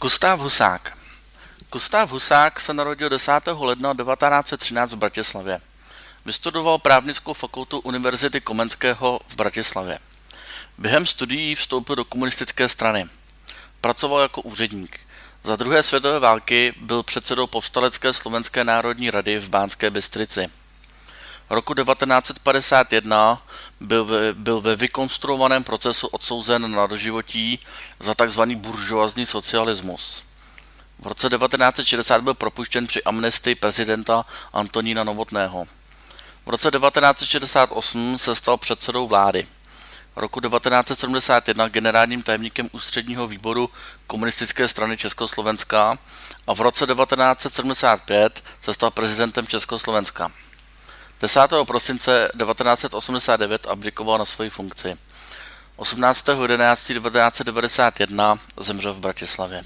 Gustav Husák Gustav Husák se narodil 10. ledna 1913 v Bratislavě. Vystudoval právnickou fakultu Univerzity Komenského v Bratislavě. Během studií vstoupil do komunistické strany. Pracoval jako úředník. Za druhé světové války byl předsedou povstalecké slovenské národní rady v Bánské Bystrici. Roku 1951 byl ve, byl ve vykonstruovaném procesu odsouzen na doživotí za tzv. buržoazní socialismus. V roce 1960 byl propuštěn při amnestii prezidenta Antonína Novotného. V roce 1968 se stal předsedou vlády. Roku 1971 generálním tajemníkem ústředního výboru komunistické strany Československa a v roce 1975 se stal prezidentem Československa. 10. prosince 1989 abdikoval na svoji funkci. 18.11.1991 zemřel v Bratislavě.